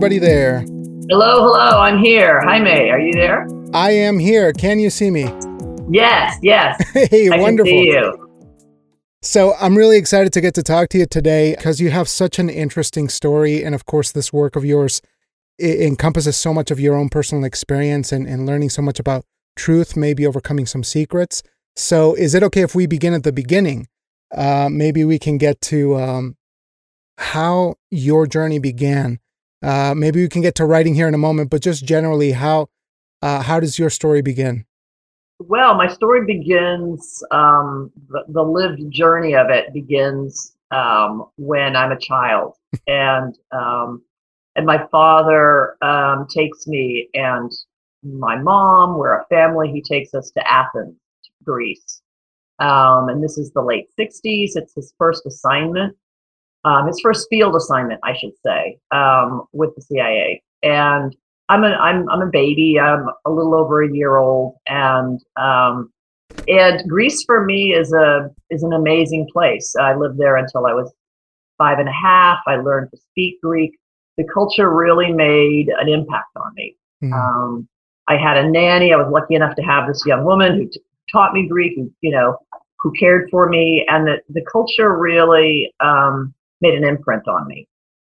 Hello, hello. Anybody there? Hello, hello. I'm here. Hi, May. Are you there? I am here. Can you see me? Yes, yes. Hey, I wonderful. Can see you. So, I'm really excited to get to talk to you today because you have such an interesting story. And of course, this work of yours it encompasses so much of your own personal experience and, and learning so much about truth, maybe overcoming some secrets. So, is it okay if we begin at the beginning? Uh, maybe we can get to um, how your journey began. Uh, maybe we can get to writing here in a moment, but just generally, how uh, how does your story begin? Well, my story begins. Um, the, the, lived journey of it begins um, when I'm a child, and um, and my father um, takes me and my mom. We're a family. He takes us to Athens, Greece, um, and this is the late '60s. It's his first assignment um, his first field assignment, I should say, um, with the CIA. And I'm a I'm I'm a baby. I'm a little over a year old, and um, and Greece for me is a is an amazing place. I lived there until I was five and a half. I learned to speak Greek. The culture really made an impact on me. Mm. Um, I had a nanny. I was lucky enough to have this young woman who t- taught me Greek, who you know, who cared for me, and the the culture really um, made an imprint on me.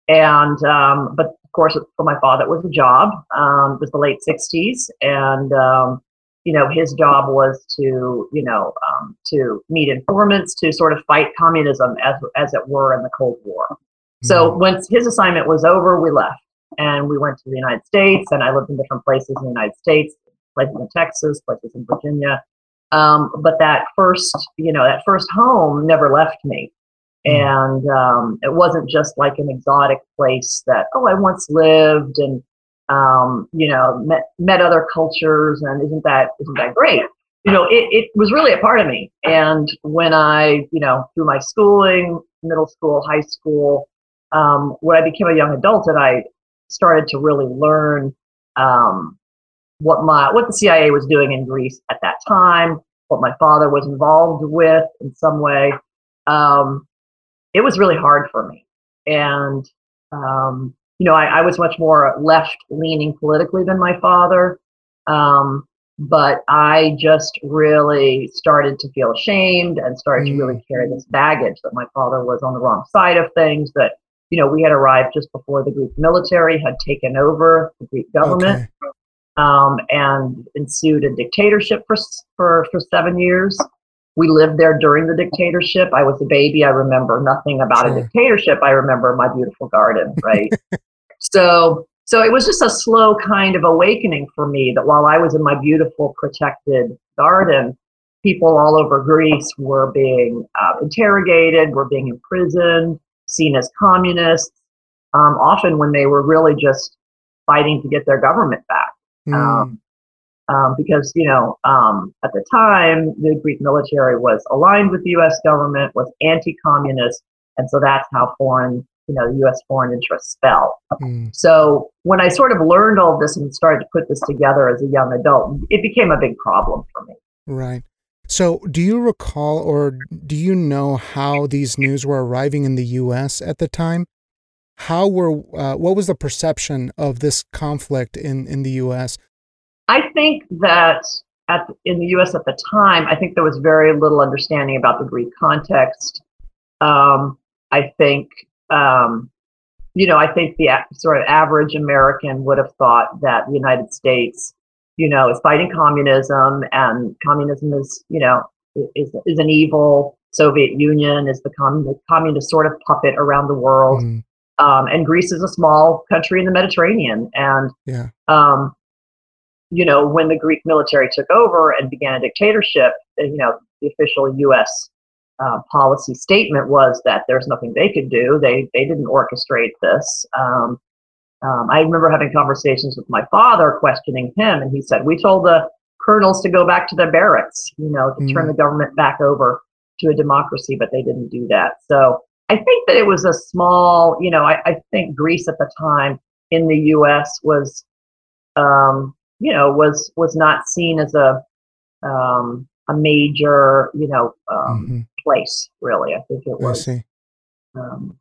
And um, but of course, for my father, it was a job. Um, it was the late '60s, and um, you know his job was to you know um, to meet informants to sort of fight communism as as it were in the Cold War. Mm-hmm. So once his assignment was over, we left and we went to the United States, and I lived in different places in the United States, places in Texas, places in Virginia. Um, but that first, you know, that first home never left me. Hmm. And um, it wasn't just like an exotic place that, oh, I once lived and, um, you know, met, met other cultures and isn't that, isn't that great? You know, it, it was really a part of me. And when I, you know, through my schooling, middle school, high school, um, when I became a young adult and I started to really learn um, what my what the CIA was doing in Greece at that time, what my father was involved with in some way. Um, it was really hard for me. And, um, you know, I, I, was much more left leaning politically than my father. Um, but I just really started to feel ashamed and started mm. to really carry this baggage that my father was on the wrong side of things, that, you know, we had arrived just before the Greek military had taken over the Greek government. Okay. Um, and ensued a dictatorship for, for, for seven years we lived there during the dictatorship. I was a baby. I remember nothing about sure. a dictatorship. I remember my beautiful garden, right? so, so it was just a slow kind of awakening for me that while I was in my beautiful protected garden, people all over Greece were being uh, interrogated, were being imprisoned, seen as communists, um, often when they were really just fighting to get their government back. Mm. Um, um, because you know um, at the time the Greek military was aligned with the U.S. government, was anti-communist, and so that's how foreign you know U.S. foreign interests fell. Mm. So when I sort of learned all this and started to put this together as a young adult, it became a big problem for me. Right. So, do you recall or do you know how these news were arriving in the U.S. at the time? How were uh, what was the perception of this conflict in in the U.S. I think that at, in the U.S. at the time, I think there was very little understanding about the Greek context. Um, I think, um, you know, I think the sort of average American would have thought that the United States, you know, is fighting communism, and communism is, you know, is is an evil. Soviet Union is the, the communist sort of puppet around the world. Mm. Um, and Greece is a small country in the Mediterranean, and yeah. um, you know, when the Greek military took over and began a dictatorship, uh, you know, the official U.S. Uh, policy statement was that there's nothing they could do. They they didn't orchestrate this. Um, um, I remember having conversations with my father, questioning him, and he said, "We told the colonels to go back to their barracks, you know, to mm. turn the government back over to a democracy, but they didn't do that." So I think that it was a small, you know, I, I think Greece at the time in the U.S. was um, you know, was was not seen as a um, a major, you know, um, mm-hmm. place. Really, I think it was. Um,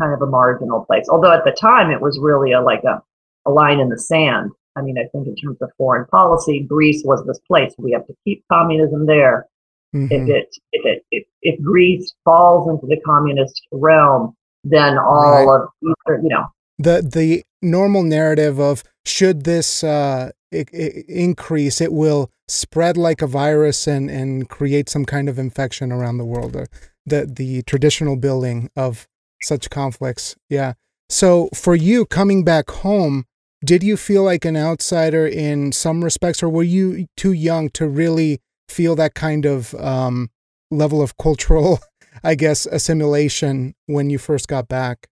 kind of a marginal place. Although at the time it was really a like a, a line in the sand. I mean, I think in terms of foreign policy, Greece was this place. We have to keep communism there. Mm-hmm. If it if it if, if Greece falls into the communist realm, then all right. of you know the the normal narrative of should this uh, I- I increase, it will spread like a virus and and create some kind of infection around the world. Or the the traditional building of such conflicts. Yeah. So for you coming back home, did you feel like an outsider in some respects, or were you too young to really feel that kind of um, level of cultural, I guess, assimilation when you first got back?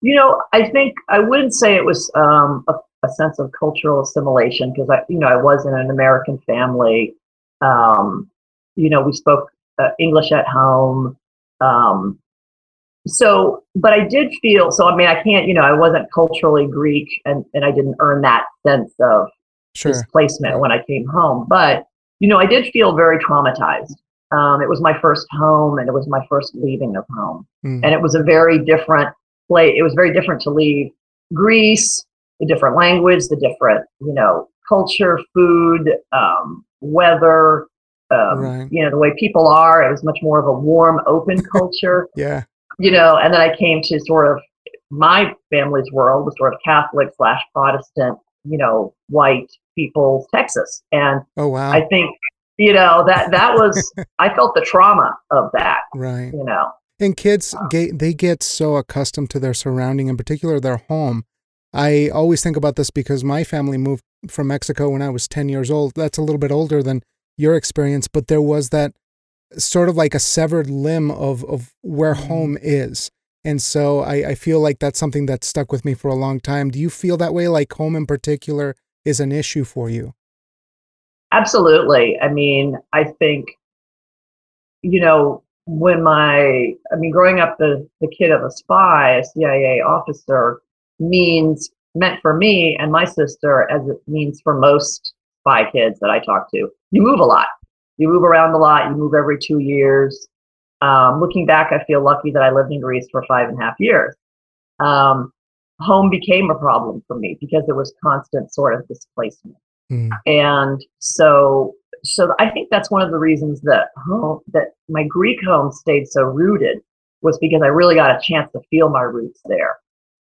You know, I think I wouldn't say it was um, a, a, sense of cultural assimilation because I, you know, I was in an American family. Um, you know, we spoke uh, English at home. Um, so but i did feel so i mean i can't you know i wasn't culturally greek and and i didn't earn that sense of sure. displacement when i came home but you know i did feel very traumatized um, it was my first home and it was my first leaving of home mm. and it was a very different it was very different to leave greece the different language the different you know culture food um, weather um, right. you know the way people are it was much more of a warm open culture yeah you know, and then I came to sort of my family's world, the sort of Catholic slash Protestant, you know, white people, Texas. And oh wow, I think you know that that was I felt the trauma of that. Right. You know. And kids, get, they get so accustomed to their surrounding, in particular their home. I always think about this because my family moved from Mexico when I was 10 years old. That's a little bit older than your experience, but there was that sort of like a severed limb of of where mm-hmm. home is. And so I, I feel like that's something that stuck with me for a long time. Do you feel that way? Like home in particular is an issue for you? Absolutely. I mean, I think, you know, when my, I mean, growing up the, the kid of a spy, a CIA officer, means, meant for me and my sister, as it means for most spy kids that I talk to, you move a lot you move around a lot. You move every two years. Um, looking back, I feel lucky that I lived in Greece for five and a half years. Um, home became a problem for me because there was constant sort of displacement. Mm. And so, so I think that's one of the reasons that home, that my Greek home stayed so rooted was because I really got a chance to feel my roots there.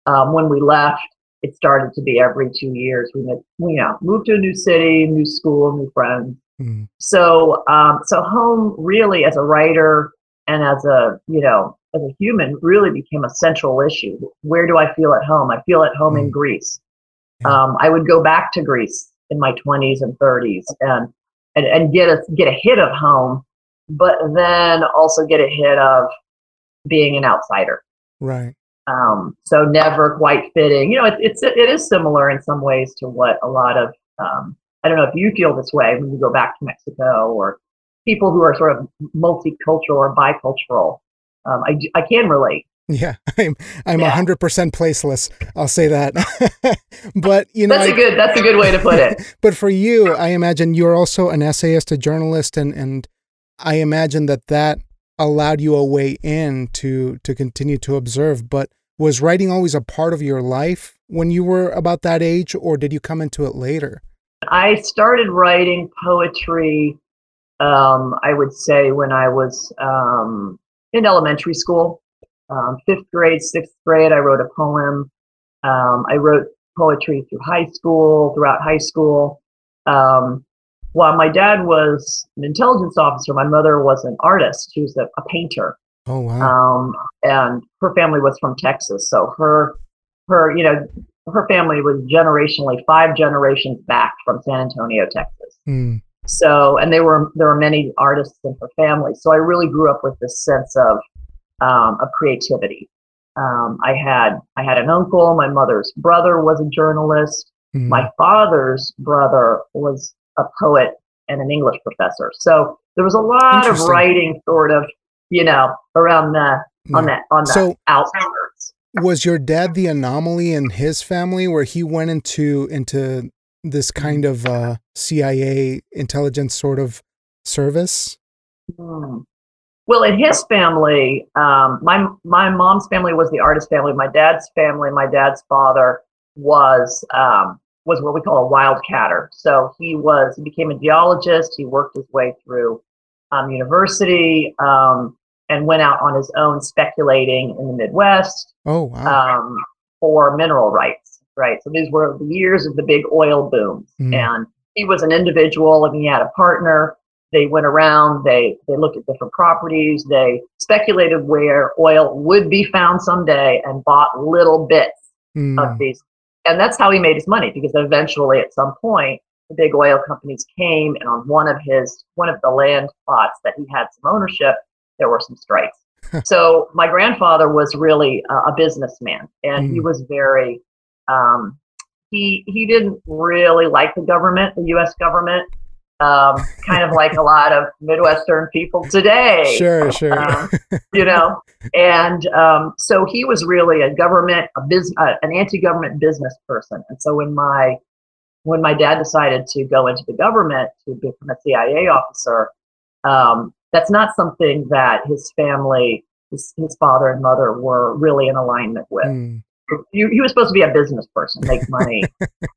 Um, when we left, it started to be every two years. We, you know, moved to a new city, new school, new friends. Mm. So, um, so home really, as a writer and as a you know as a human, really became a central issue. Where do I feel at home? I feel at home mm. in Greece. Yeah. Um, I would go back to Greece in my 20s and 30s and, and and get a get a hit of home, but then also get a hit of being an outsider. Right. Um, so never quite fitting. You know, it, it's it is similar in some ways to what a lot of um, I don't know if you feel this way when you go back to Mexico or people who are sort of multicultural or bicultural. Um, I, I can relate. Yeah, I'm I'm a hundred percent placeless. I'll say that. but you know, that's a good that's a good way to put it. but for you, I imagine you're also an essayist, a journalist, and and I imagine that that allowed you a way in to to continue to observe. But was writing always a part of your life when you were about that age, or did you come into it later? I started writing poetry, um, I would say, when I was um, in elementary school. Um, fifth grade, sixth grade, I wrote a poem. Um, I wrote poetry through high school, throughout high school. Um, while my dad was an intelligence officer, my mother was an artist. She was a, a painter. Oh wow! Um, and her family was from Texas, so her her you know her family was generationally five generations back from San Antonio, Texas. Mm. So, and there were there were many artists in her family. So I really grew up with this sense of um, of creativity. Um, I had I had an uncle. My mother's brother was a journalist. Mm. My father's brother was a poet and an English professor. So there was a lot of writing, sort of, you know, around the on that on the so, outskirts was your dad the anomaly in his family where he went into into this kind of uh, CIA intelligence sort of service? Hmm. Well, in his family, um, my my mom's family was the artist family. My dad's family, my dad's father was um, was what we call a wildcatter. So he was he became a geologist. He worked his way through um, university um, and went out on his own speculating in the Midwest. Oh wow! Um, for mineral rights, right? So these were the years of the big oil booms, mm. and he was an individual. and he had a partner. They went around. They they looked at different properties. They speculated where oil would be found someday, and bought little bits mm. of these. And that's how he made his money because eventually, at some point, the big oil companies came, and on one of his one of the land plots that he had some ownership, there were some strikes. so my grandfather was really a, a businessman, and mm. he was very um, he he didn't really like the government, the U.S. government, um, kind of like a lot of Midwestern people today. Sure, sure. Um, you know, and um, so he was really a government, a business, uh, an anti-government business person. And so when my when my dad decided to go into the government to become a CIA officer, um, that's not something that his family, his, his, father and mother, were really in alignment with. Mm. He, he, was supposed to be a business person, make money.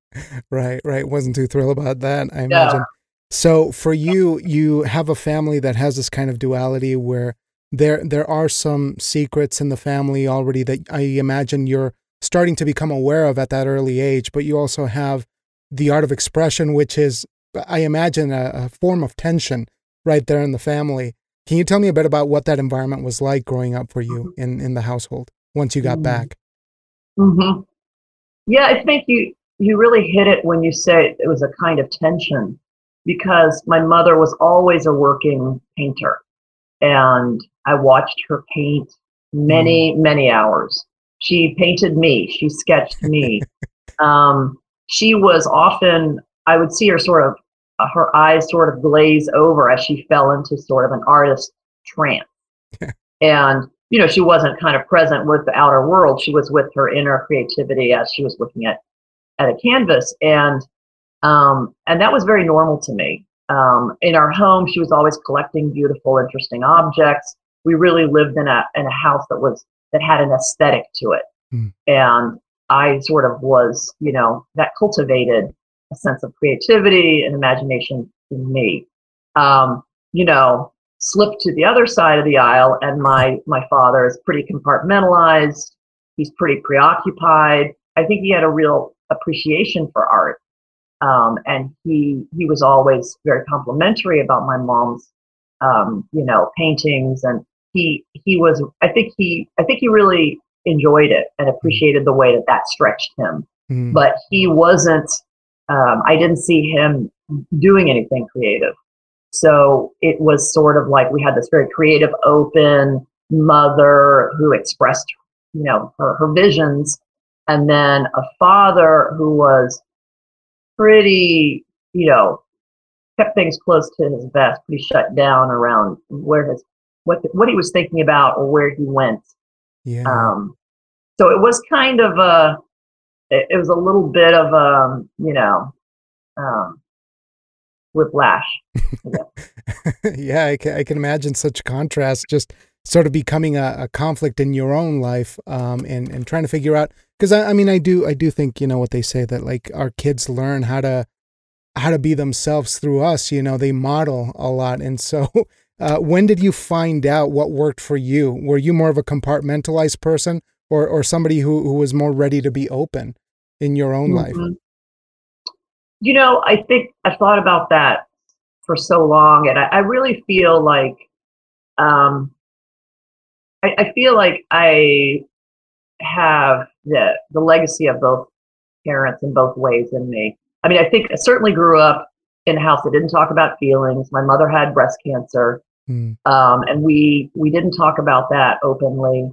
right, right. Wasn't too thrilled about that. I imagine. So for you, you have a family that has this kind of duality where there there are some secrets in the family already that I imagine you're starting to become aware of at that early age, but you also have the art of expression, which is, I imagine, a, a form of tension right there in the family. Can you tell me a bit about what that environment was like growing up for you in, in the household once you got mm-hmm. back? Mm-hmm. Yeah, I think you you really hit it when you say it was a kind of tension because my mother was always a working painter and I watched her paint many, mm. many hours. She painted me, she sketched me. um, she was often, I would see her sort of, uh, her eyes sort of glaze over as she fell into sort of an artist trance. and, you know, she wasn't kind of present with the outer world. She was with her inner creativity as she was looking at, at a canvas. And um, and that was very normal to me. Um, in our home, she was always collecting beautiful, interesting objects. We really lived in a in a house that was that had an aesthetic to it, mm. and I sort of was, you know, that cultivated a sense of creativity and imagination in me. Um, you know, slip to the other side of the aisle, and my my father is pretty compartmentalized. He's pretty preoccupied. I think he had a real appreciation for art um, and he he was always very complimentary about my mom's um, you know paintings. And he he was I think he I think he really enjoyed it and appreciated the way that that stretched him. Mm. but he wasn't um, I didn't see him doing anything creative. So it was sort of like we had this very creative open mother who expressed you know her, her visions. And then a father who was pretty, you know, kept things close to his vest, pretty shut down around where his what what he was thinking about or where he went. Yeah. Um, so it was kind of a, it, it was a little bit of a, um, you know, um, whiplash. yeah, I can, I can imagine such contrast. Just sort of becoming a, a conflict in your own life, um, and and trying to figure out because I, I mean I do I do think you know what they say that like our kids learn how to how to be themselves through us you know they model a lot. And so uh, when did you find out what worked for you? Were you more of a compartmentalized person or or somebody who, who was more ready to be open in your own mm-hmm. life you know i think i've thought about that for so long and i, I really feel like um I, I feel like i have the the legacy of both parents in both ways in me. I mean, I think I certainly grew up in a house that didn't talk about feelings. My mother had breast cancer, mm. um, and we we didn't talk about that openly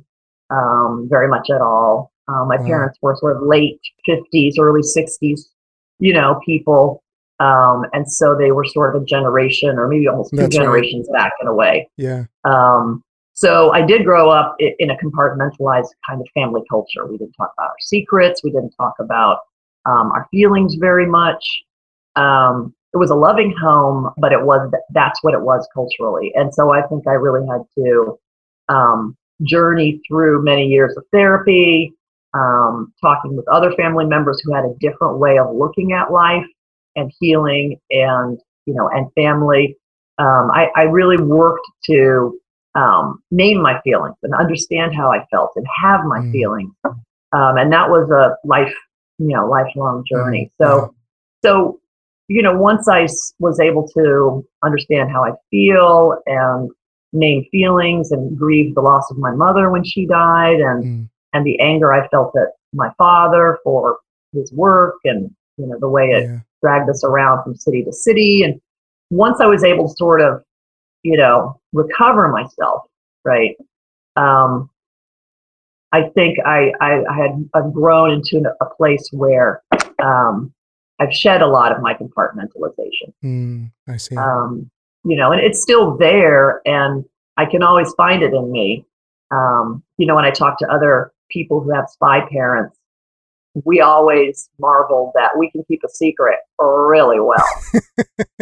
um, very much at all. Uh, my wow. parents were sort of late fifties, early sixties, you know, people, um, and so they were sort of a generation, or maybe almost two That's generations right. back in a way. Yeah. Um, so I did grow up in a compartmentalized kind of family culture. We didn't talk about our secrets. We didn't talk about um, our feelings very much. Um, it was a loving home, but it was that's what it was culturally. And so I think I really had to um, journey through many years of therapy, um, talking with other family members who had a different way of looking at life and healing and you know and family. Um, I, I, really worked to um, name my feelings and understand how I felt and have my mm. feelings, um, and that was a life you know lifelong journey. Mm. So so you know once I was able to understand how I feel and name feelings and grieve the loss of my mother when she died and mm. and the anger I felt at my father for his work and you know the way it yeah. dragged us around from city to city and once I was able to sort of you know recover myself right um I think I I, I had I've grown into a place where um I've shed a lot of my compartmentalization. Mm, I see. Um, you know, and it's still there, and I can always find it in me. Um, you know, when I talk to other people who have spy parents, we always marvel that we can keep a secret really well.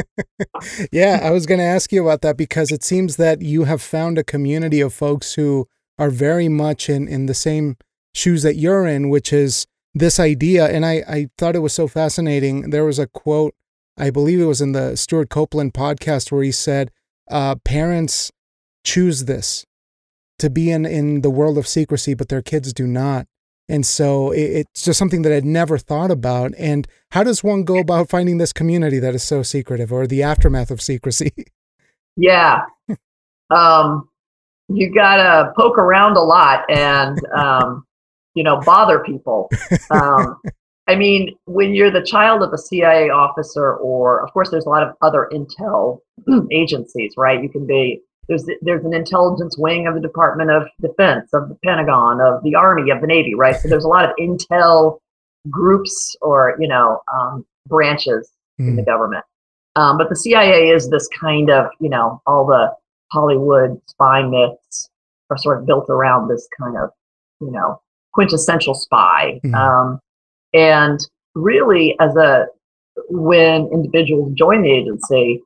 yeah, I was going to ask you about that because it seems that you have found a community of folks who are very much in in the same shoes that you're in, which is this idea. And I I thought it was so fascinating. There was a quote I believe it was in the Stewart Copeland podcast where he said, uh, parents choose this to be in, in the world of secrecy, but their kids do not. And so it, it's just something that I'd never thought about. And how does one go about finding this community that is so secretive or the aftermath of secrecy? Yeah. um, you got to poke around a lot and, um, you know, bother people. Um, I mean, when you're the child of a CIA officer, or of course, there's a lot of other intel agencies, right? You can be there's there's an intelligence wing of the Department of Defense, of the Pentagon, of the Army, of the Navy, right? So there's a lot of intel groups or you know um, branches mm. in the hmm. government. Um, but the CIA is this kind of you know all the Hollywood spy myths are sort of built around this kind of you know quintessential spy. Mm. Um, and really, as a when individuals join the agency,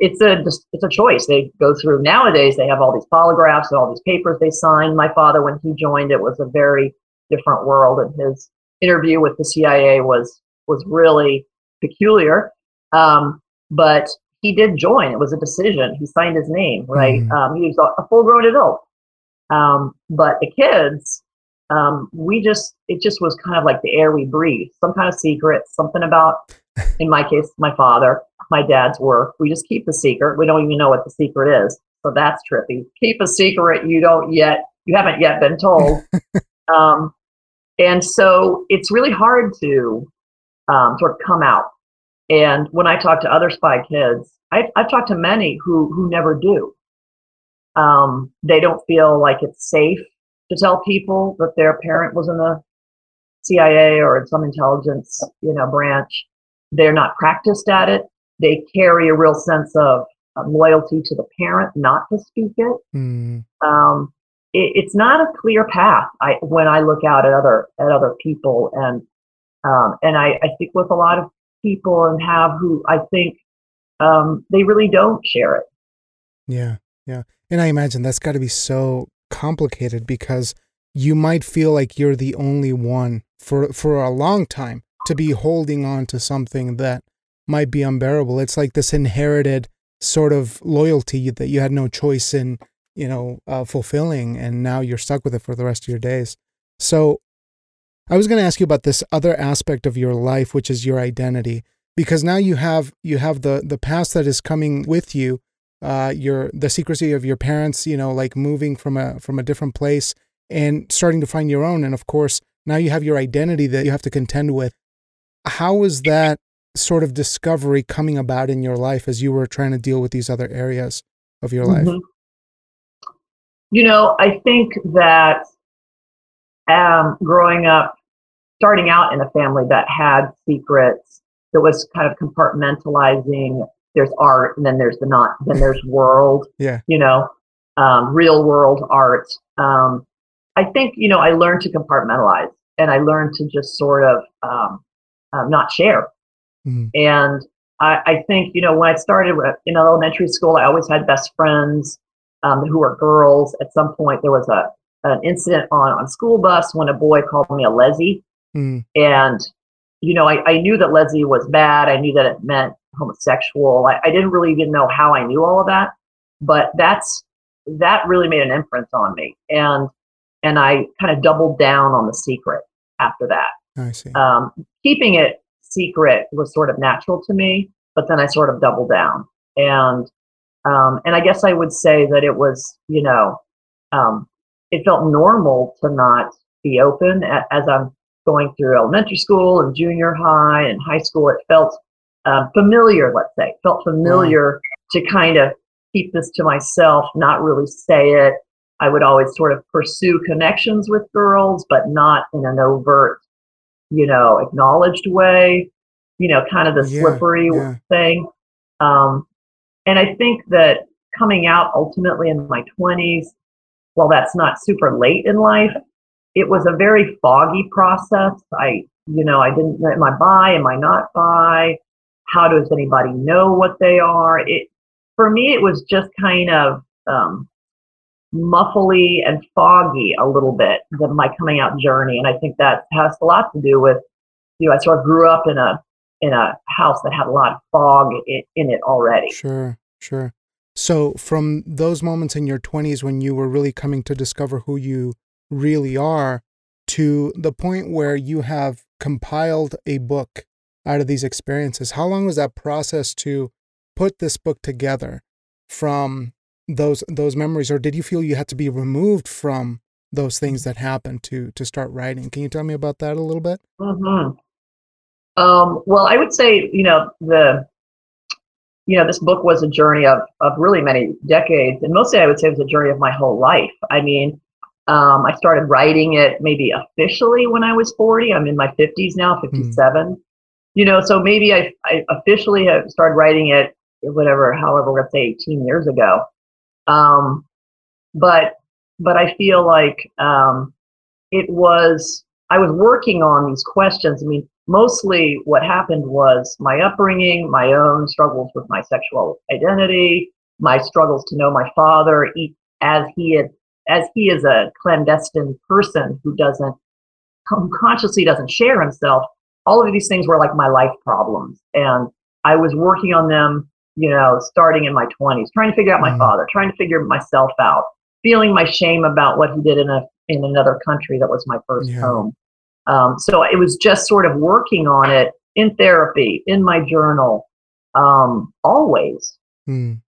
it's a it's a choice. They go through nowadays. They have all these polygraphs and all these papers they sign. My father, when he joined, it was a very different world, and his interview with the CIA was was really peculiar. Um, but he did join. It was a decision. He signed his name, right? Mm. Um, he was a, a full grown adult. Um, but the kids, um, we just it just was kind of like the air we breathe some kind of secret something about in my case my father my dad's work. We just keep the secret. We don't even know what the secret is. So that's trippy. Keep a secret you don't yet you haven't yet been told. Um, and so it's really hard to um, sort of come out. And when i talk to other spy kids I, i've talked to many who who never do. Um, they don't feel like it's safe to tell people that their parent was in the CIA or in some intelligence, you know, branch. They're not practiced at it. They carry a real sense of um, loyalty to the parent not to speak it. Mm. Um, it. It's not a clear path. I when I look out at other at other people and um, and I, I think with a lot of people and have who I think um, they really don't share it. Yeah, yeah, and I imagine that's got to be so complicated because you might feel like you're the only one for for a long time to be holding on to something that might be unbearable. It's like this inherited sort of loyalty that you had no choice in, you know, uh, fulfilling, and now you're stuck with it for the rest of your days. So, I was going to ask you about this other aspect of your life, which is your identity, because now you have you have the the past that is coming with you, uh, your the secrecy of your parents, you know, like moving from a from a different place and starting to find your own. And of course, now you have your identity that you have to contend with. How is that sort of discovery coming about in your life as you were trying to deal with these other areas of your life? Mm-hmm. You know, I think that um, growing up, starting out in a family that had secrets, that was kind of compartmentalizing there's art and then there's the not then there's world yeah you know um, real world art um, i think you know i learned to compartmentalize and i learned to just sort of um, um not share mm. and I, I think you know when I started in elementary school, I always had best friends um, who were girls. At some point, there was a an incident on on school bus when a boy called me a leslie, mm. and you know I, I knew that leslie was bad. I knew that it meant homosexual. I, I didn't really even know how I knew all of that, but that's that really made an imprint on me, and and I kind of doubled down on the secret after that. I see. Um, keeping it secret was sort of natural to me, but then I sort of doubled down, and um, and I guess I would say that it was, you know, um, it felt normal to not be open as I'm going through elementary school and junior high and high school. It felt uh, familiar, let's say, it felt familiar to kind of keep this to myself, not really say it. I would always sort of pursue connections with girls, but not in an overt, you know, acknowledged way, you know, kind of the yeah, slippery yeah. thing. Um, and I think that coming out ultimately in my 20s, while that's not super late in life, it was a very foggy process. I, you know, I didn't, am I bi? Am I not bi? How does anybody know what they are? It, for me, it was just kind of um, muffly and foggy a little bit, the, my coming out journey. And I think that has a lot to do with, you know, I sort of grew up in a in a house that had a lot of fog in, in it already. Sure, sure. So, from those moments in your 20s when you were really coming to discover who you really are, to the point where you have compiled a book out of these experiences, how long was that process to put this book together from those those memories, or did you feel you had to be removed from those things that happened to to start writing? Can you tell me about that a little bit? Mm-hmm. Um, well, I would say, you know, the you know, this book was a journey of of really many decades, and mostly I would say it was a journey of my whole life. I mean, um, I started writing it maybe officially when I was 40. I'm in my 50s now, hmm. 57. Mm. You know, so maybe I, I officially have started writing it, whatever, however, let's say 18 years ago. Um, but but I feel like um, it was I was working on these questions. I mean, mostly what happened was my upbringing, my own struggles with my sexual identity, my struggles to know my father, as he had, as he is a clandestine person who doesn't who consciously doesn't share himself. All of these things were like my life problems, and I was working on them, you know, starting in my twenties, trying to figure out my mm. father, trying to figure myself out, feeling my shame about what he did in a in another country that was my first yeah. home um, so it was just sort of working on it in therapy, in my journal, um, always. Mm.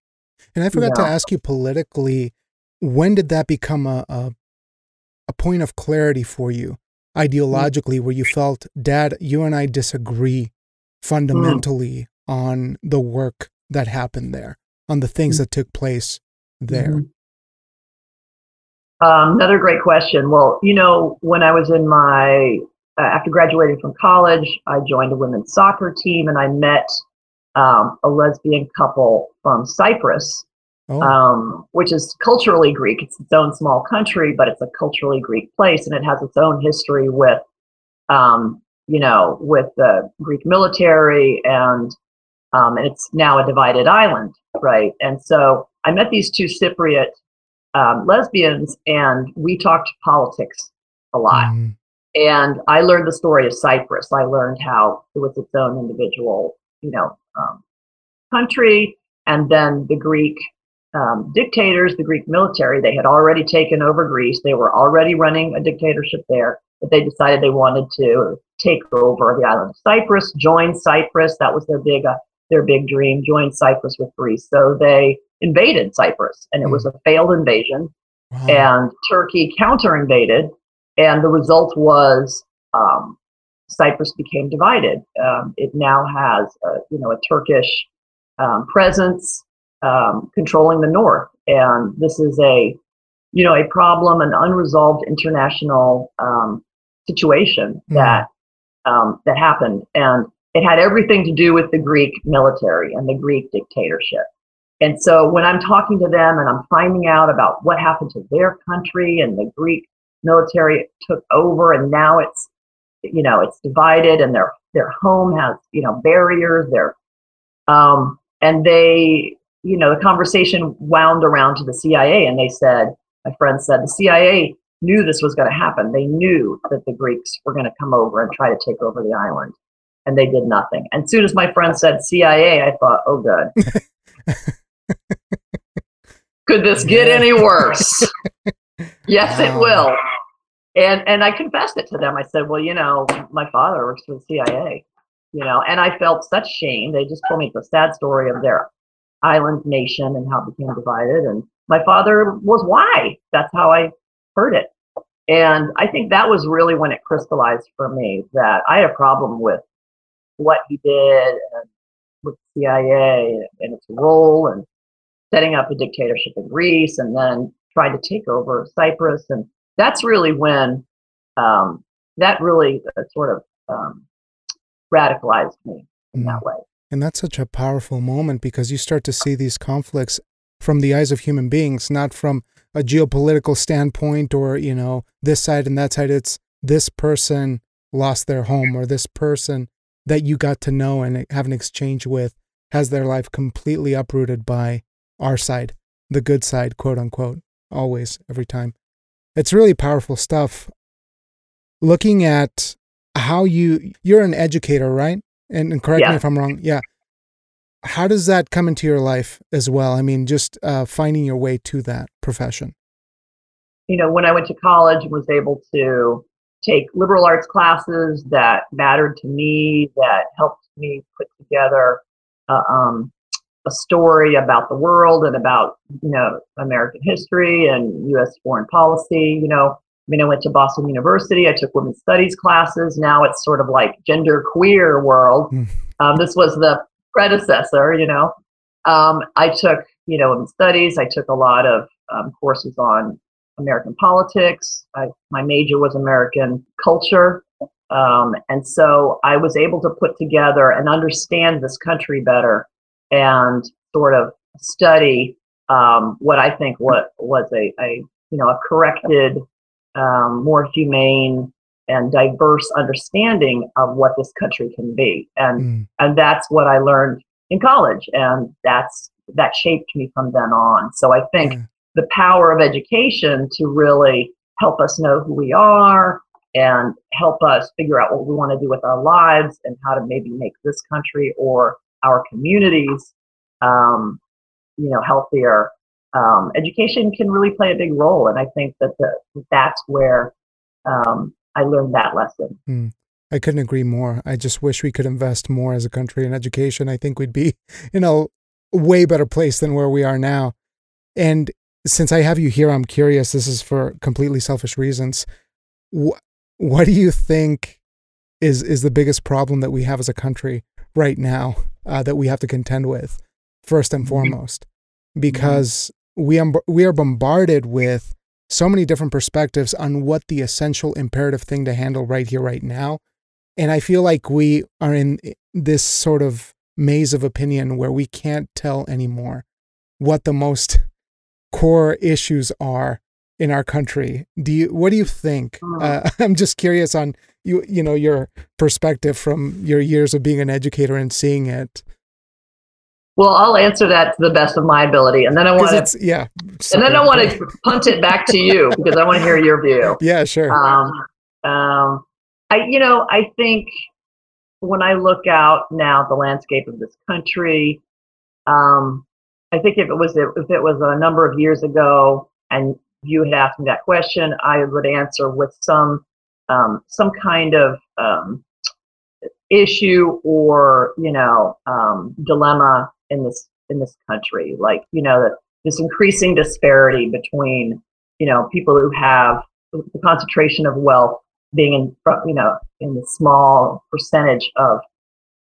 And I forgot to ask you politically, when did that become a, a, a point of clarity for you, mm. ideologically, mm. where you felt, Dad, you and I disagree mm. fundamentally mm. on the work that happened there, on the things mm. that took place there? Mm-hmm. Um, another great question. Well, you know, when I was in my uh, after graduating from college, I joined a women's soccer team, and I met um, a lesbian couple from Cyprus, oh. um, which is culturally Greek. It's its own small country, but it's a culturally Greek place, and it has its own history with, um, you know, with the Greek military, and um, and it's now a divided island, right? And so I met these two Cypriot um, lesbians, and we talked politics a lot. Mm. And I learned the story of Cyprus. I learned how it was its own individual, you know, um, country, and then the Greek um, dictators, the Greek military, they had already taken over Greece. They were already running a dictatorship there, but they decided they wanted to take over the island of Cyprus, join Cyprus. That was their big, uh, their big dream. joined Cyprus with Greece. So they invaded Cyprus, and it was hmm. a failed invasion. Wow. And Turkey counter invaded, and the result was um, Cyprus became divided. Um, it now has, a, you know, a Turkish um, presence um, controlling the north, and this is a, you know, a problem, an unresolved international um, situation mm. that um, that happened, and it had everything to do with the Greek military and the Greek dictatorship. And so when I'm talking to them and I'm finding out about what happened to their country and the Greek military took over and now it's, you know, it's divided and their, their home has, you know, barriers. Their, Um, and they, you know, the conversation wound around to the CIA, and they said, my friend said, the CIA knew this was going to happen. They knew that the Greeks were going to come over and try to take over the island, and they did nothing. And as soon as my friend said CIA, I thought, oh, good. Could this get any worse? yes, it oh. will. And and I confessed it to them. I said, well, you know, my father works for the CIA, you know, and I felt such shame. They just told me the sad story of their island nation and how it became divided. And my father was why. That's how I heard it. And I think that was really when it crystallized for me that I had a problem with what he did and with CIA and its role and setting up a dictatorship in Greece and then trying to take over Cyprus. And that's really when um, that really uh, sort of um, radicalized me in that way. And that's such a powerful moment because you start to see these conflicts from the eyes of human beings, not from a geopolitical standpoint or, you know, this side and that side. It's this person lost their home or this person that you got to know and have an exchange with has their life completely uprooted by our side, the good side, quote unquote, always, every time. It's really powerful stuff. Looking at how you, you're an educator, right? And, and correct yeah. me if I'm wrong. Yeah. How does that come into your life as well? I mean, just uh, finding your way to that profession. You know, when I went to college, and was able to take liberal arts classes that mattered to me, that helped me put together uh, um, a story about the world and about you know American history and U.S. foreign policy. You know, I mean, I went to Boston University. I took women's studies classes. Now it's sort of like gender queer world. Hmm. Um, this was the predecessor. You know, um, I took you know women's studies. I took a lot of um, courses on American politics. I, my major was American culture. Um, and so I was able to put together and understand this country better and sort of study um, what I think what was a, a you know a corrected, um, more humane and diverse understanding of what this country can be, and mm. and that's what I learned in college, and that's that shaped me from then on. So I think mm. The power of education to really help us know who we are and help us figure out what we want to do with our lives and how to maybe make this country or our communities, um, you know, healthier. Um, education can really play a big role, and I think that the, that's where um, I learned that lesson. Mm. I couldn't agree more. I just wish we could invest more as a country in education. I think we'd be in a way better place than where we are now. And since I have you here, I'm curious. This is for completely selfish reasons. Wh- what do you think is is the biggest problem that we have as a country right now uh, that we have to contend with first and mm-hmm. foremost because we um, we are bombarded with so many different perspectives on what the essential imperative thing to handle right here right now and i feel like we are in this sort of maze of opinion where we can't tell anymore what the most core issues are in our country. Do you what do you think? Mm. uh, i'm just curious on you you know your perspective from your years of being an educator and seeing it. Well i'll answer that to the best of my ability and then i want to yeah and then i want to punt it back to you because i want to hear your view. Yeah sure. Um, um, i you know i think when i look out now the landscape of this country um, i think if it was if it was a number of years ago and you had asked me that question i would answer with some um, some kind of um, issue or you know um, dilemma in this in this country. Like you know this increasing disparity between you know people who have the concentration of wealth being in you know in the small percentage of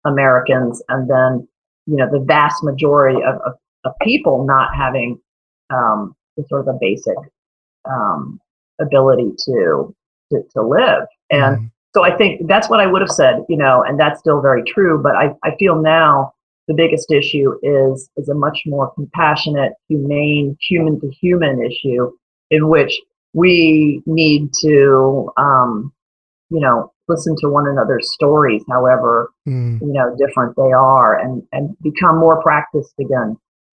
Americans and then you know the vast majority of, of, of people not having um, sort of a basic um, ability to to, to live. And mm. so I think that's what I would have said, you know, and that's still very true. But I, I feel now the biggest issue is is a much more compassionate, humane, human to human issue in which we need to, um, you know, listen to one another's stories, however Mm. you know different they are, and and become more practiced again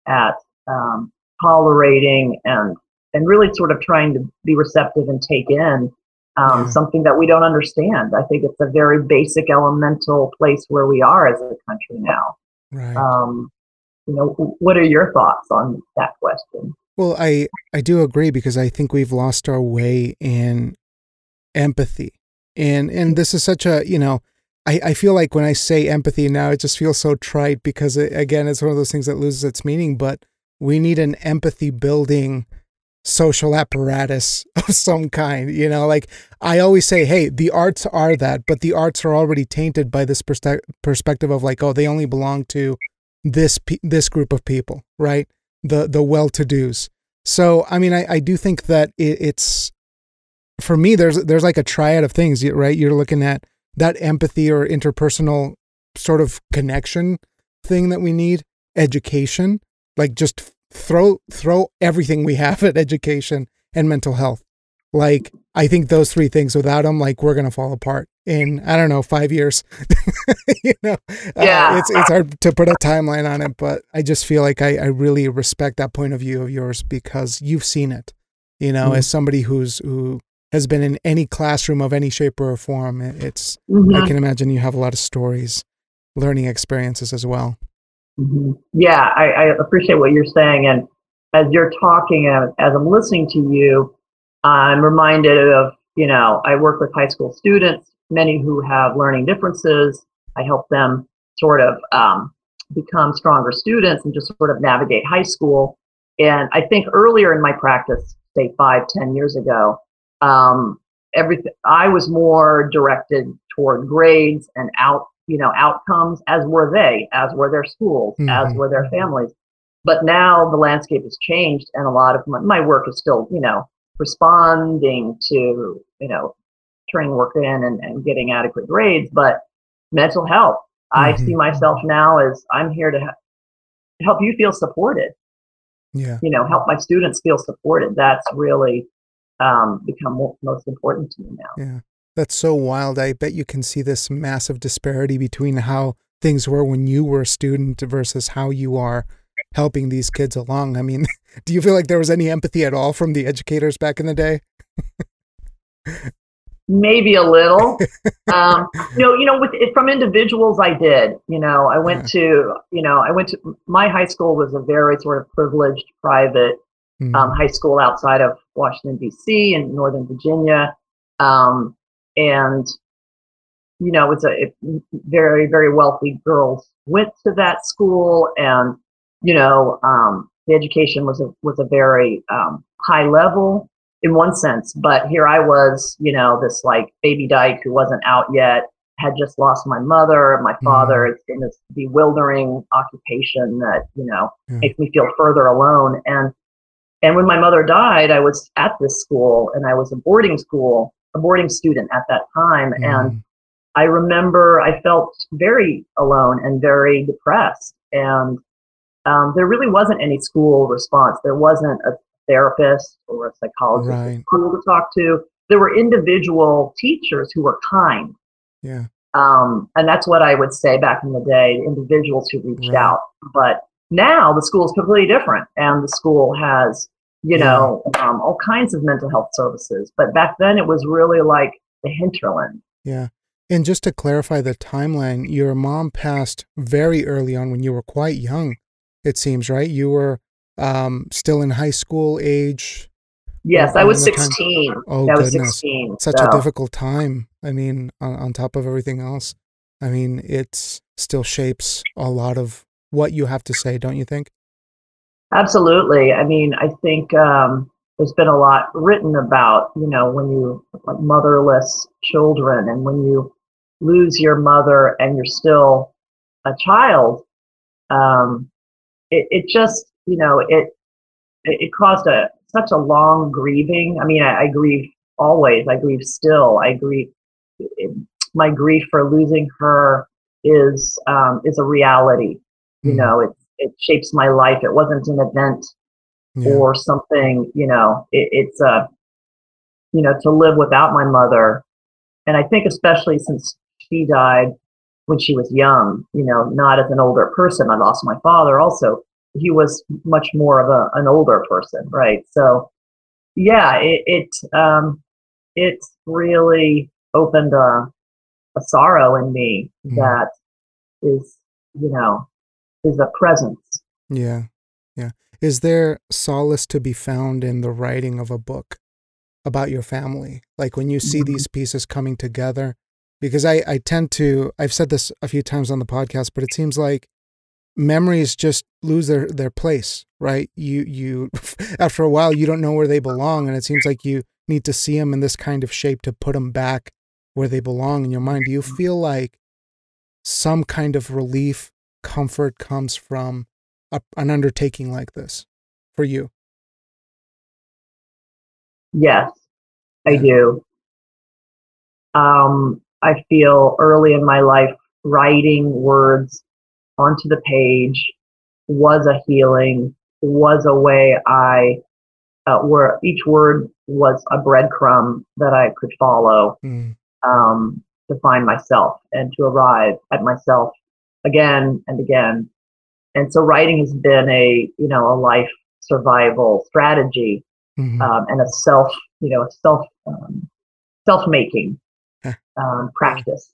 at um, tolerating and and really sort of trying to be receptive and take in um, Yeah. something that we don't understand. I think it's a very basic, elemental place where we are as a country now. Right. Um, you know, what are your thoughts on that question? Well, I I do agree because I think we've lost our way in empathy, and and this is such a you know, I I feel like when I say empathy now, it just feels so trite because it, again, it's one of those things that loses its meaning. But we need an empathy building social apparatus of some kind. You know, like I always say, hey, the arts are that, but the arts are already tainted by this perspe- perspective of like, oh, they only belong to this pe- this group of people, right? The the well-to-dos. So, I mean, I, I do think that it, it's for me. There's there's like a triad of things, right? You're looking at that empathy or interpersonal sort of connection thing that we need, education, like just throw throw everything we have at education and mental health. Like I think those three things without them, like we're gonna fall apart in I don't know five years. you know, uh, Yeah. it's it's hard to put a timeline on it, but I just feel like I, I really respect that point of view of yours because you've seen it. You know, Mhm. as somebody who's who has been in any classroom of any shape or form, it- it's Mhm. I can imagine you have a lot of stories, learning experiences as well. Mhm. Yeah, I, I appreciate what you're saying. And as you're talking, and as I'm listening to you, I'm reminded of, you know, I work with high school students, many who have learning differences. I help them sort of um, become stronger students and just sort of navigate high school. And I think earlier in my practice, say five, ten years ago, um, everything I was more directed toward grades and out, you know, outcomes, as were they, as were their schools, as Mhm. were their families. But now the landscape has changed, and a lot of my, my work is still, you know, responding to, you know, turning work in and, and getting adequate grades. But mental health, I Mhm. see myself now as I'm here to help you feel supported Yeah. you know, help my students feel supported. That's really um, become most important to me now. Yeah. That's so wild. I bet you can see this massive disparity between how things were when you were a student versus how you are helping these kids along. I mean, do you feel like there was any empathy at all from the educators back in the day? Maybe a little, um, you know, you know, with from individuals, I did. You know, I went to, you know, I went to my high school was a very sort of privileged private Mm, um, high school outside of Washington D.C. in Northern Virginia, um, and you know, it's a it, very very wealthy girls went to that school, and you know, um, the education was a was a very um, high level in one sense. But here I was, you know, this like baby dyke who wasn't out yet, had just lost my mother, my father. It's in this bewildering occupation that you know Yeah. makes me feel further alone and and when my mother died, I was at this school and I was a boarding school, a boarding student at that time. And mm, I remember I felt very alone and very depressed. And um, there really wasn't any school response. There wasn't a therapist or a psychologist Right. to talk to. There were individual teachers who were kind. yeah. Um, and that's what I would say back in the day, individuals who reached Right. out. But now the school is completely different, and the school has, you know, um, all kinds of mental health services. But back then it was really like the hinterland. Yeah. And just to clarify the timeline, your mom passed very early on when you were quite young, it seems, right? You were um, still in high school age. Yes, I was in the time- 16. Oh, I was goodness. 16. Such so- a difficult time. I mean, on, on top of everything else, I mean, it still shapes a lot of what you have to say, don't you think? Absolutely. I mean, I think um, there's been a lot written about, you know, when you like motherless children and when you lose your mother and you're still a child. Um, it, it just, you know, it it, caused a such a long grieving. I mean, I, I grieve always. I grieve still. I grieve. My grief for losing her is um, is a reality. You Mm, know, it it shapes my life. It wasn't an event yeah. or something. You know, it, it's a you know to live without my mother and I think especially since she died when she was young, you know, not as an older person. I lost my father also. He was much more of a, an older person, right? So, yeah, it it um, it's really opened a, a sorrow in me mm. that is, you know, is a presence. Yeah, yeah. Is there solace to be found in the writing of a book about your family? Like when you see mm-hmm. these pieces coming together, because I, I tend to, I've said this a few times on the podcast, but it seems like memories just lose their, their place, right? You, you, after a while, you don't know where they belong. And it seems like you need to see them in this kind of shape to put them back where they belong in your mind. Do you mm-hmm. feel like some kind of relief, comfort comes from a, an undertaking like this for you? Yes, I do. Um, I feel early in my life writing words onto the page was a healing, was a way I, uh, where each word was a breadcrumb that I could follow mm. um, to find myself and to arrive at myself again and again. And so writing has been a, you know, a life survival strategy mm-hmm. um, and a self, you know, a self um, self making um, practice.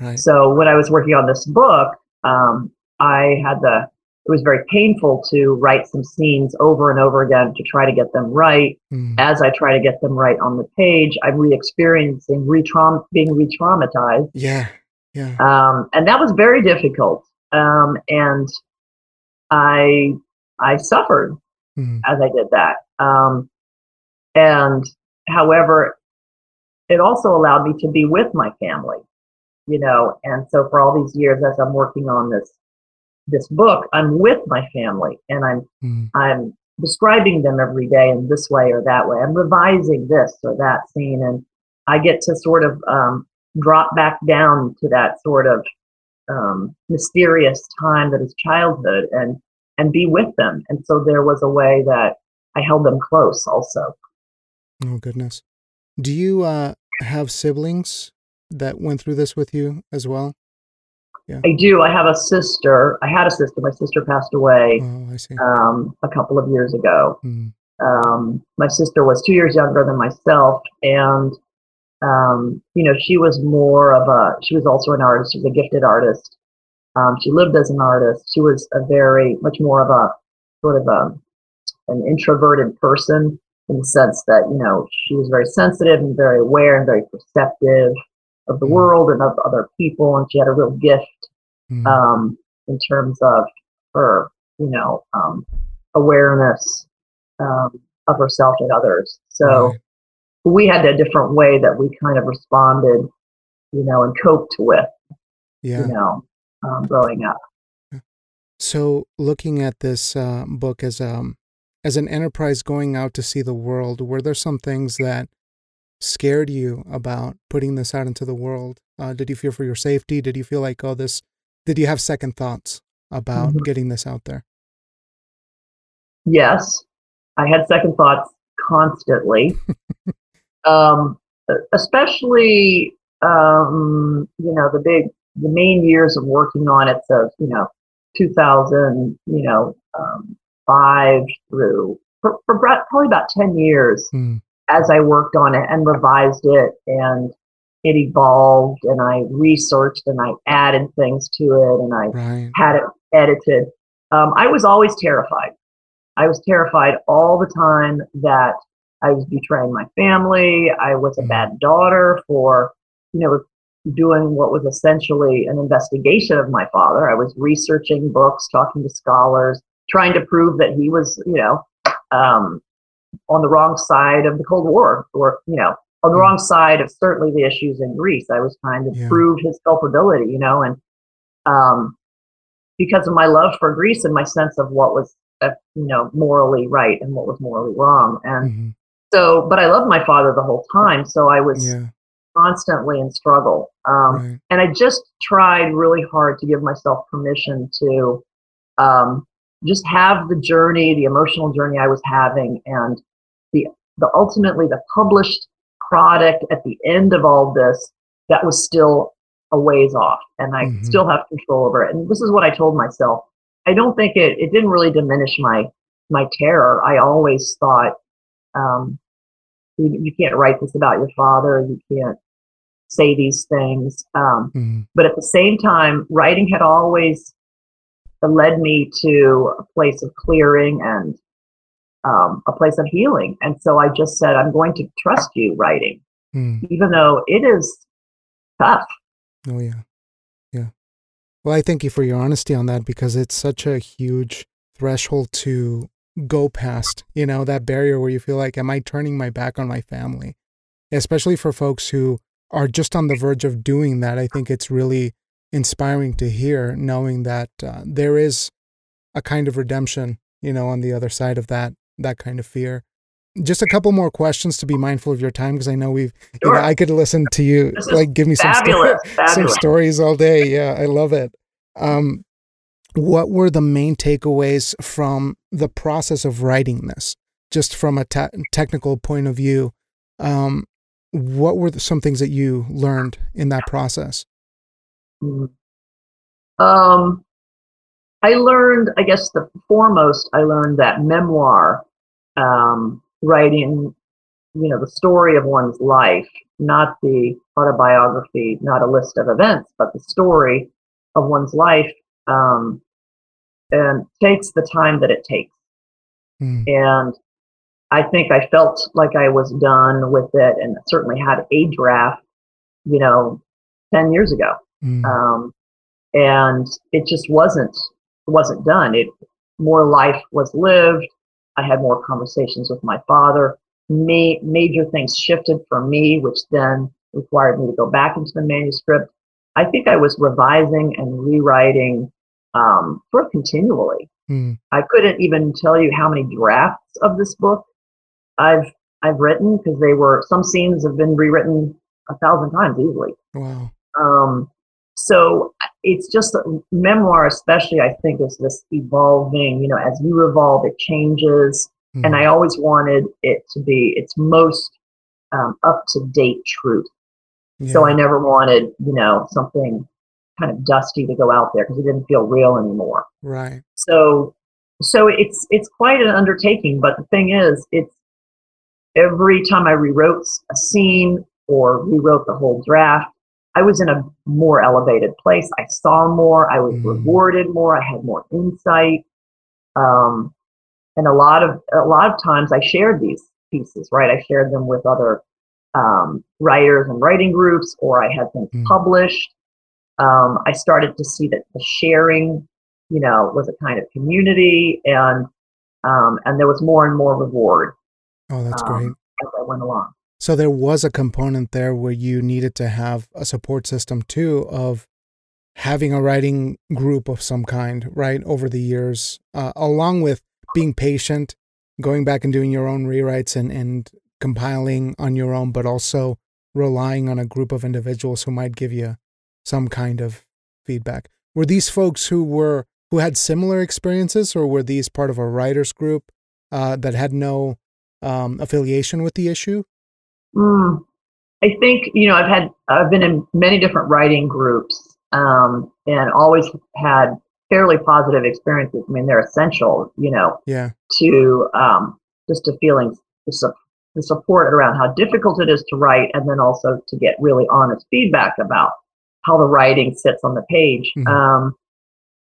Right. So when I was working on this book, um, I had the it was very painful to write some scenes over and over again to try to get them right. Mm. As I try to get them right on the page, I'm re-experiencing re-traum- being re-traumatized. Yeah, yeah. Um, and that was very difficult. Um, and I I suffered mm. as I did that. Um, and however, it also allowed me to be with my family, you know. And so for all these years, as I'm working on this this book, I'm with my family, and I'm mm. I'm describing them every day in this way or that way. I'm revising this or that scene, and I get to sort of um, drop back down to that sort of um, mysterious time that is childhood, and and be with them. And so there was a way that I held them close also. Oh goodness. Do you uh, have siblings that went through this with you as well? Yeah. I do. I have a sister. I had a sister. My sister passed away oh, I see. Um, a couple of years ago. Mm. Um, my sister was two years younger than myself, and um, you know she was more of a. She was also an artist. She was a gifted artist. Um, she lived as an artist. She was a very much more of a sort of a an introverted person in the sense that you know she was very sensitive and very aware and very perceptive of the mm. world and of other people, and she had a real gift mm. um, in terms of her you know um, awareness um, of herself and others. So right. We had a different way that we kind of responded, you know, and coped with, yeah. you know, um, growing up. So, looking at this uh, book as um, as an enterprise going out to see the world, were there some things that scared you about putting this out into the world? Uh, did you fear for your safety? Did you feel like, oh, this? Did you have second thoughts about mm-hmm. getting this out there? Yes, I had second thoughts constantly, um, especially um, you know the big the main years of working on it. So you know, 2000, you know, um, five through for, for probably about 10 years mm. as I worked on it and revised it and it evolved and I researched and I added things to it and I right. had it edited. Um, I was always terrified. I was terrified all the time that I was betraying my family. I was a hmm. bad daughter for, you know, doing what was essentially an investigation of my father. I was researching books, talking to scholars, trying to prove that he was, you know, um, on the wrong side of the Cold War, or you know, on the mm. wrong side of certainly the issues in Greece. I was trying to yeah. prove his culpability, you know, and um, because of my love for Greece and my sense of what was, uh, you know, morally right and what was morally wrong, and mm-hmm. So, but I loved my father the whole time, so I was. Yeah. Constantly in struggle, um, right. and I just tried really hard to give myself permission to um, just have the journey, the emotional journey I was having, and the the ultimately the published product at the end of all this that was still a ways off and I Mhm. still have control over it. And this is what I told myself. I don't think it, it didn't really diminish my, my terror. I always thought, um, you, you can't write this about your father. You can't say these things. Um, Mm, but at the same time, writing had always led me to a place of clearing and um, a place of healing. And so I just said, I'm going to trust you writing, mm. even though it is tough. Oh yeah, yeah. Well, I thank you for your honesty on that because it's such a huge threshold to go past. You know that barrier where you feel like, am I turning my back on my family? Especially for folks who are just on the verge of doing that. I think it's really inspiring to hear, knowing that uh, there is a kind of redemption. You know, on the other side of that that kind of fear. Just a couple more questions to be mindful of your time because I know we've. You know, Sure. I could listen to you like give me some sto- Fabulous. some stories all day. Yeah, I love it. Um, what were the main takeaways from the process of writing this? Just from a te- technical point of view, um, what were the, some things that you learned in that process? Um, I learned, I guess, the foremost, I learned that memoir um, writing, you know, the story of one's life, not the autobiography, not a list of events, but the story of one's life, um, and takes the time that it takes. Mm, And I think I felt like I was done with it, and certainly had a draft, you know, ten years ago mm, um, and it just wasn't wasn't done. It more life was lived. I had more conversations with my father. Ma- major things shifted for me, which then required me to go back into the manuscript. I think I was revising and rewriting um, sort of continually. mm, I couldn't even tell you how many drafts of this book I've I've written because they were some scenes have been rewritten a thousand times easily. wow. Um, so it's just a memoir, especially, I think, is this evolving, you know, as you evolve, it changes. Mm, And I always wanted it to be its most um, up to date truth. So I never wanted, you know, something kind of dusty to go out there because it didn't feel real anymore. right. So, so it's it's quite an undertaking. But the thing is, it's every time I rewrote a scene or rewrote the whole draft, I was in a more elevated place. I saw more. I was Mm. rewarded more. I had more insight. Um, and a lot of a lot of times, I shared these pieces. Right, I shared them with other um, writers and writing groups, or I had them Mm. published. Um, I started to see that the sharing, you know, was a kind of community, and um, and there was more and more reward Oh, that's um, great. as I went along. So there was a component there where you needed to have a support system too of having a writing group of some kind, right, over the years, uh, along with being patient, going back and doing your own rewrites and, and compiling on your own, but also relying on a group of individuals who might give you some kind of feedback. Were these folks who were who had similar experiences, or were these part of a writers group uh, that had no um, affiliation with the issue? Mm, I think you know I've had I've been in many different writing groups um, and always had fairly positive experiences. I mean, they're essential, you know, Yeah. to um, just to feeling the, the support around how difficult it is to write, and then also to get really honest feedback about how the writing sits on the page. Mhm. Um,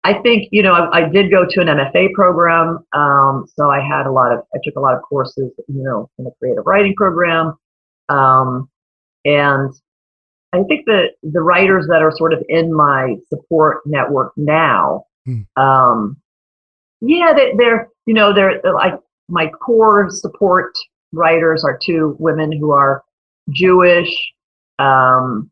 I think you know I, I did go to an MFA program, um, so I had a lot of I took a lot of courses, you know, in the creative writing program, um, and I think that the writers that are sort of in my support network now, Hmm. um, yeah, they, they're you know they're, they're like my core support writers are two women who are Jewish, um,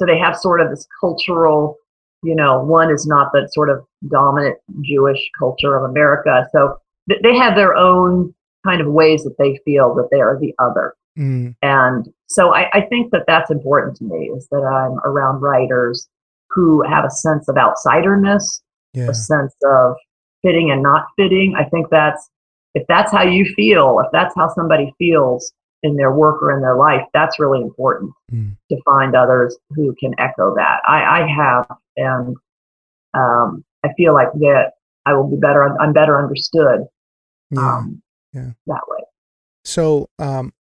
so they have sort of this cultural, you know, one is not the sort of dominant Jewish culture of America, so th- they have their own kind of ways that they feel that they are the other. Mm, And so I, I think that that's important to me is that I'm around writers who have a sense of outsiderness, yeah. a sense of fitting and not fitting. I think that's if that's how you feel, if that's how somebody feels, in their work or in their life, that's really important mm. to find others who can echo that. I, I have, and um, I feel like that I will be better. I'm better understood. Yeah. Um, yeah. That way. So, um,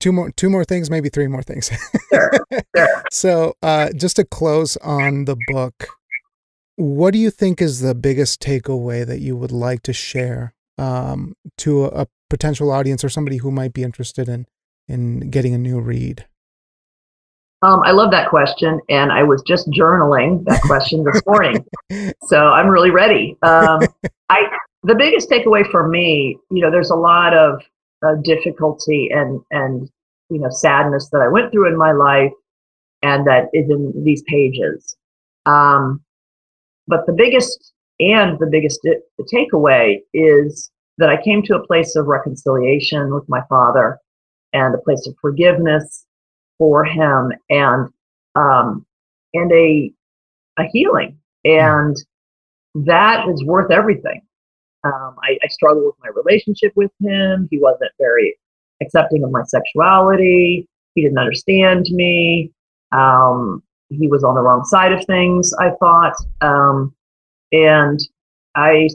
two more, two more things, maybe three more things. sure. Sure. So, uh, just to close on the book, what do you think is the biggest takeaway that you would like to share um, to a, a potential audience or somebody who might be interested in in getting a new read? Um, I love that question, and I was just journaling that question this morning, so I'm really ready. Um, I the biggest takeaway for me, you know, there's a lot of uh, difficulty and and you know sadness that I went through in my life, and that is in these pages. Um, but the biggest and the biggest the takeaway is that I came to a place of reconciliation with my father and a place of forgiveness for him and um, and a a healing. And that is worth everything. Um, I, I struggled with my relationship with him. He wasn't very accepting of my sexuality. He didn't understand me. Um, he was on the wrong side of things i thought. Um, and i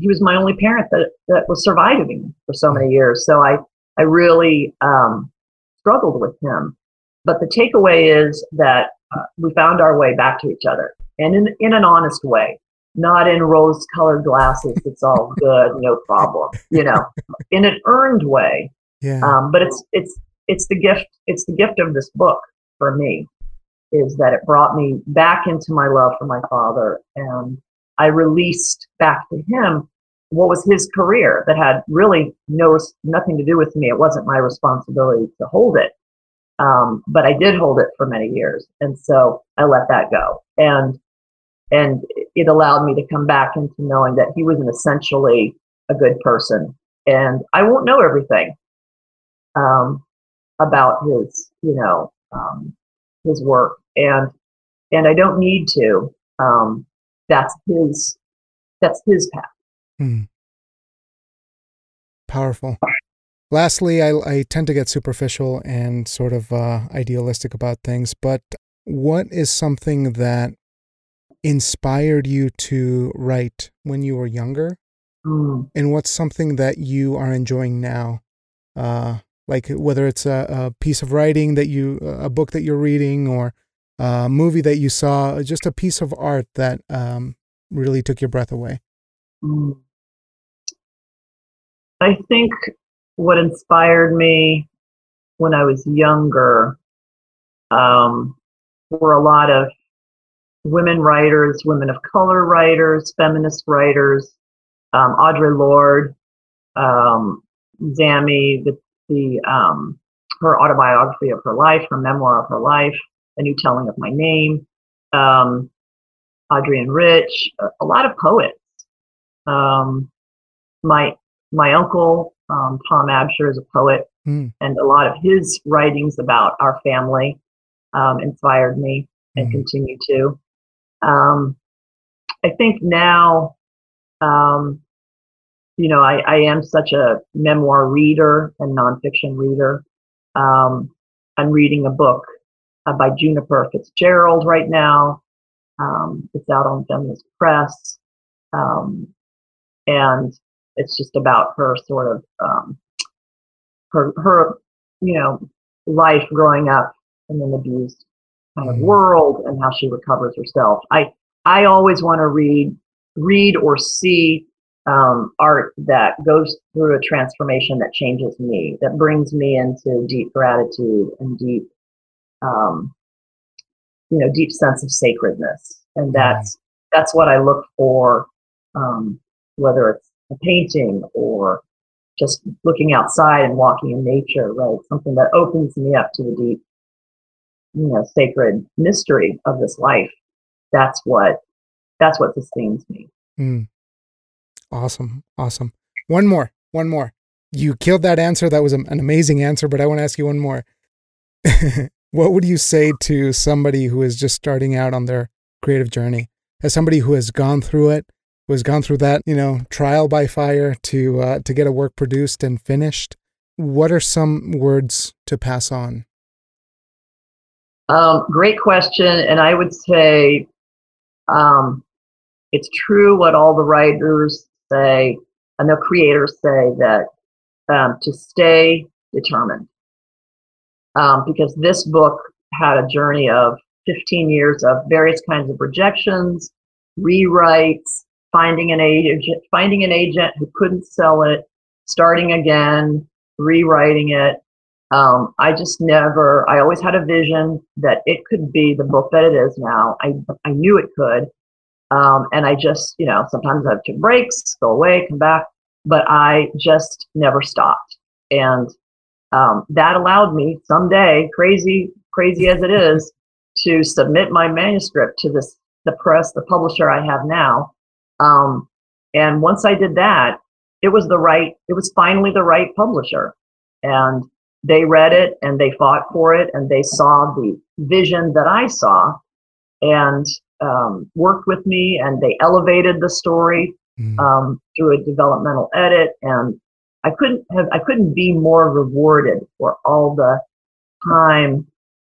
he was my only parent that, that was surviving for so many years so i i really um, struggled with him but the takeaway is that uh, we found our way back to each other and in, in an honest way, not in rose colored glasses. It's all good, no problem, you know, in an earned way. Yeah. Um, but it's, it's, it's the gift, it's the gift of this book for me is that it brought me back into my love for my father and I released back to him what was his career that had really no nothing to do with me. It wasn't my responsibility to hold it. Um, but I did hold it for many years, and so I let that go, and and it allowed me to come back into knowing that he was an essentially a good person, and I won't know everything um, about his, you know, um, his work, and and I don't need to. Um, that's his. That's his path. Hmm. Powerful. Lastly, I, I tend to get superficial and sort of uh, idealistic about things, but what is something that inspired you to write when you were younger? Mm. And what's something that you are enjoying now? Uh, like whether it's a, a, piece of writing that you, a book that you're reading, or a movie that you saw, just a piece of art that um, really took your breath away. Mm. I think what inspired me when I was younger um, were a lot of women writers, women of color writers, feminist writers, um, Audre Lorde, um, Zami, the, the um, her autobiography of her life, her memoir of her life, A New Spelling of My Name, um, Adrienne Rich, a, a lot of poets. Um, my my uncle um, Tom Absher is a poet, mm. and a lot of his writings about our family um, inspired me and mm. continue to. Um, I think now, um, you know, I, I, am such a memoir reader and nonfiction reader. Um, I'm reading a book uh, by Juniper Fitzgerald right now. Um, it's out on Feminist Press. and it's just about her sort of um, her her you know life growing up in an abused kind of mm-hmm. world and how she recovers herself. I I always want to read read or see um, art that goes through a transformation that changes me, that brings me into deep gratitude and deep, um, you know, deep sense of sacredness, and mm-hmm. that's that's what I look for, um, whether it's a painting or just looking outside and walking in nature, right? Something that opens me up to the deep, you know, sacred mystery of this life. That's what that's what sustains me. Mm. Awesome. Awesome. One more. One more. You killed that answer. That was an amazing answer, but I want to ask you one more. what would you say to somebody who is just starting out on their creative journey? As somebody who has gone through it, who has gone through that, you know, trial by fire to uh, to get a work produced and finished. what are some words to pass on? Um, great question. And I would say um, it's true what all the writers say and the creators say that um, to stay determined. Um, because this book had a journey of 15 years of various kinds of rejections, rewrites, finding an agent, finding an agent who couldn't sell it, starting again, rewriting it. Um, I just never. I always had a vision that it could be the book that it is now. I I knew it could, um, and I just you know sometimes I have to breaks, go away, come back, but I just never stopped, and um, that allowed me someday, crazy crazy as it is, to submit my manuscript to this the press, the publisher I have now. Um, and once I did that, it was the right, it was finally the right publisher. And they read it and they fought for it and they saw the vision that I saw and um, worked with me and they elevated the story mm. um, through a developmental edit. And I couldn't have, I couldn't be more rewarded for all the time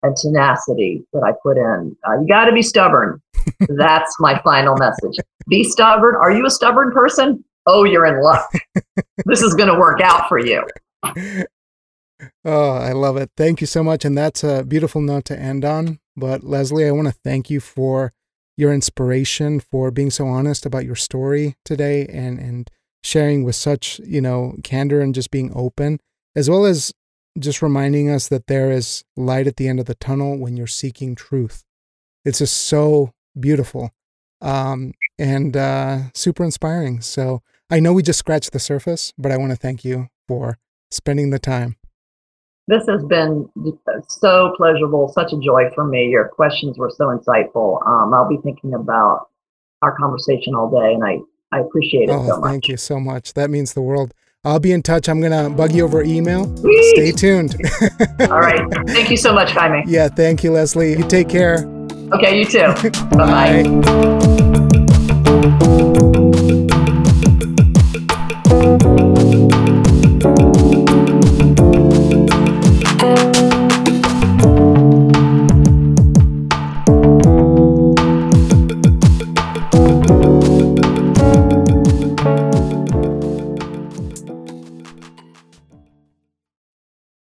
and tenacity that I put in. Uh, you got to be stubborn. That's my final message. Be stubborn. Are you a stubborn person? Oh, you're in luck. this is going to work out for you. Oh, I love it. Thank you so much. And that's a beautiful note to end on. But Leslie, I want to thank you for your inspiration, for being so honest about your story today and, and sharing with such, you know, candor and just being open, as well as just reminding us that there is light at the end of the tunnel when you're seeking truth. It's just so beautiful um, and uh, super inspiring. So I know we just scratched the surface, but I want to thank you for spending the time. This has been so pleasurable, such a joy for me. Your questions were so insightful. Um, I'll be thinking about our conversation all day, and I, I appreciate it oh, so much. Thank you so much. That means the world. I'll be in touch. I'm going to bug you over email. Sweet. Stay tuned. All right. Thank you so much, Jaime. Yeah, thank you, Leslie. You take care. Okay, you too. Bye-bye. Bye.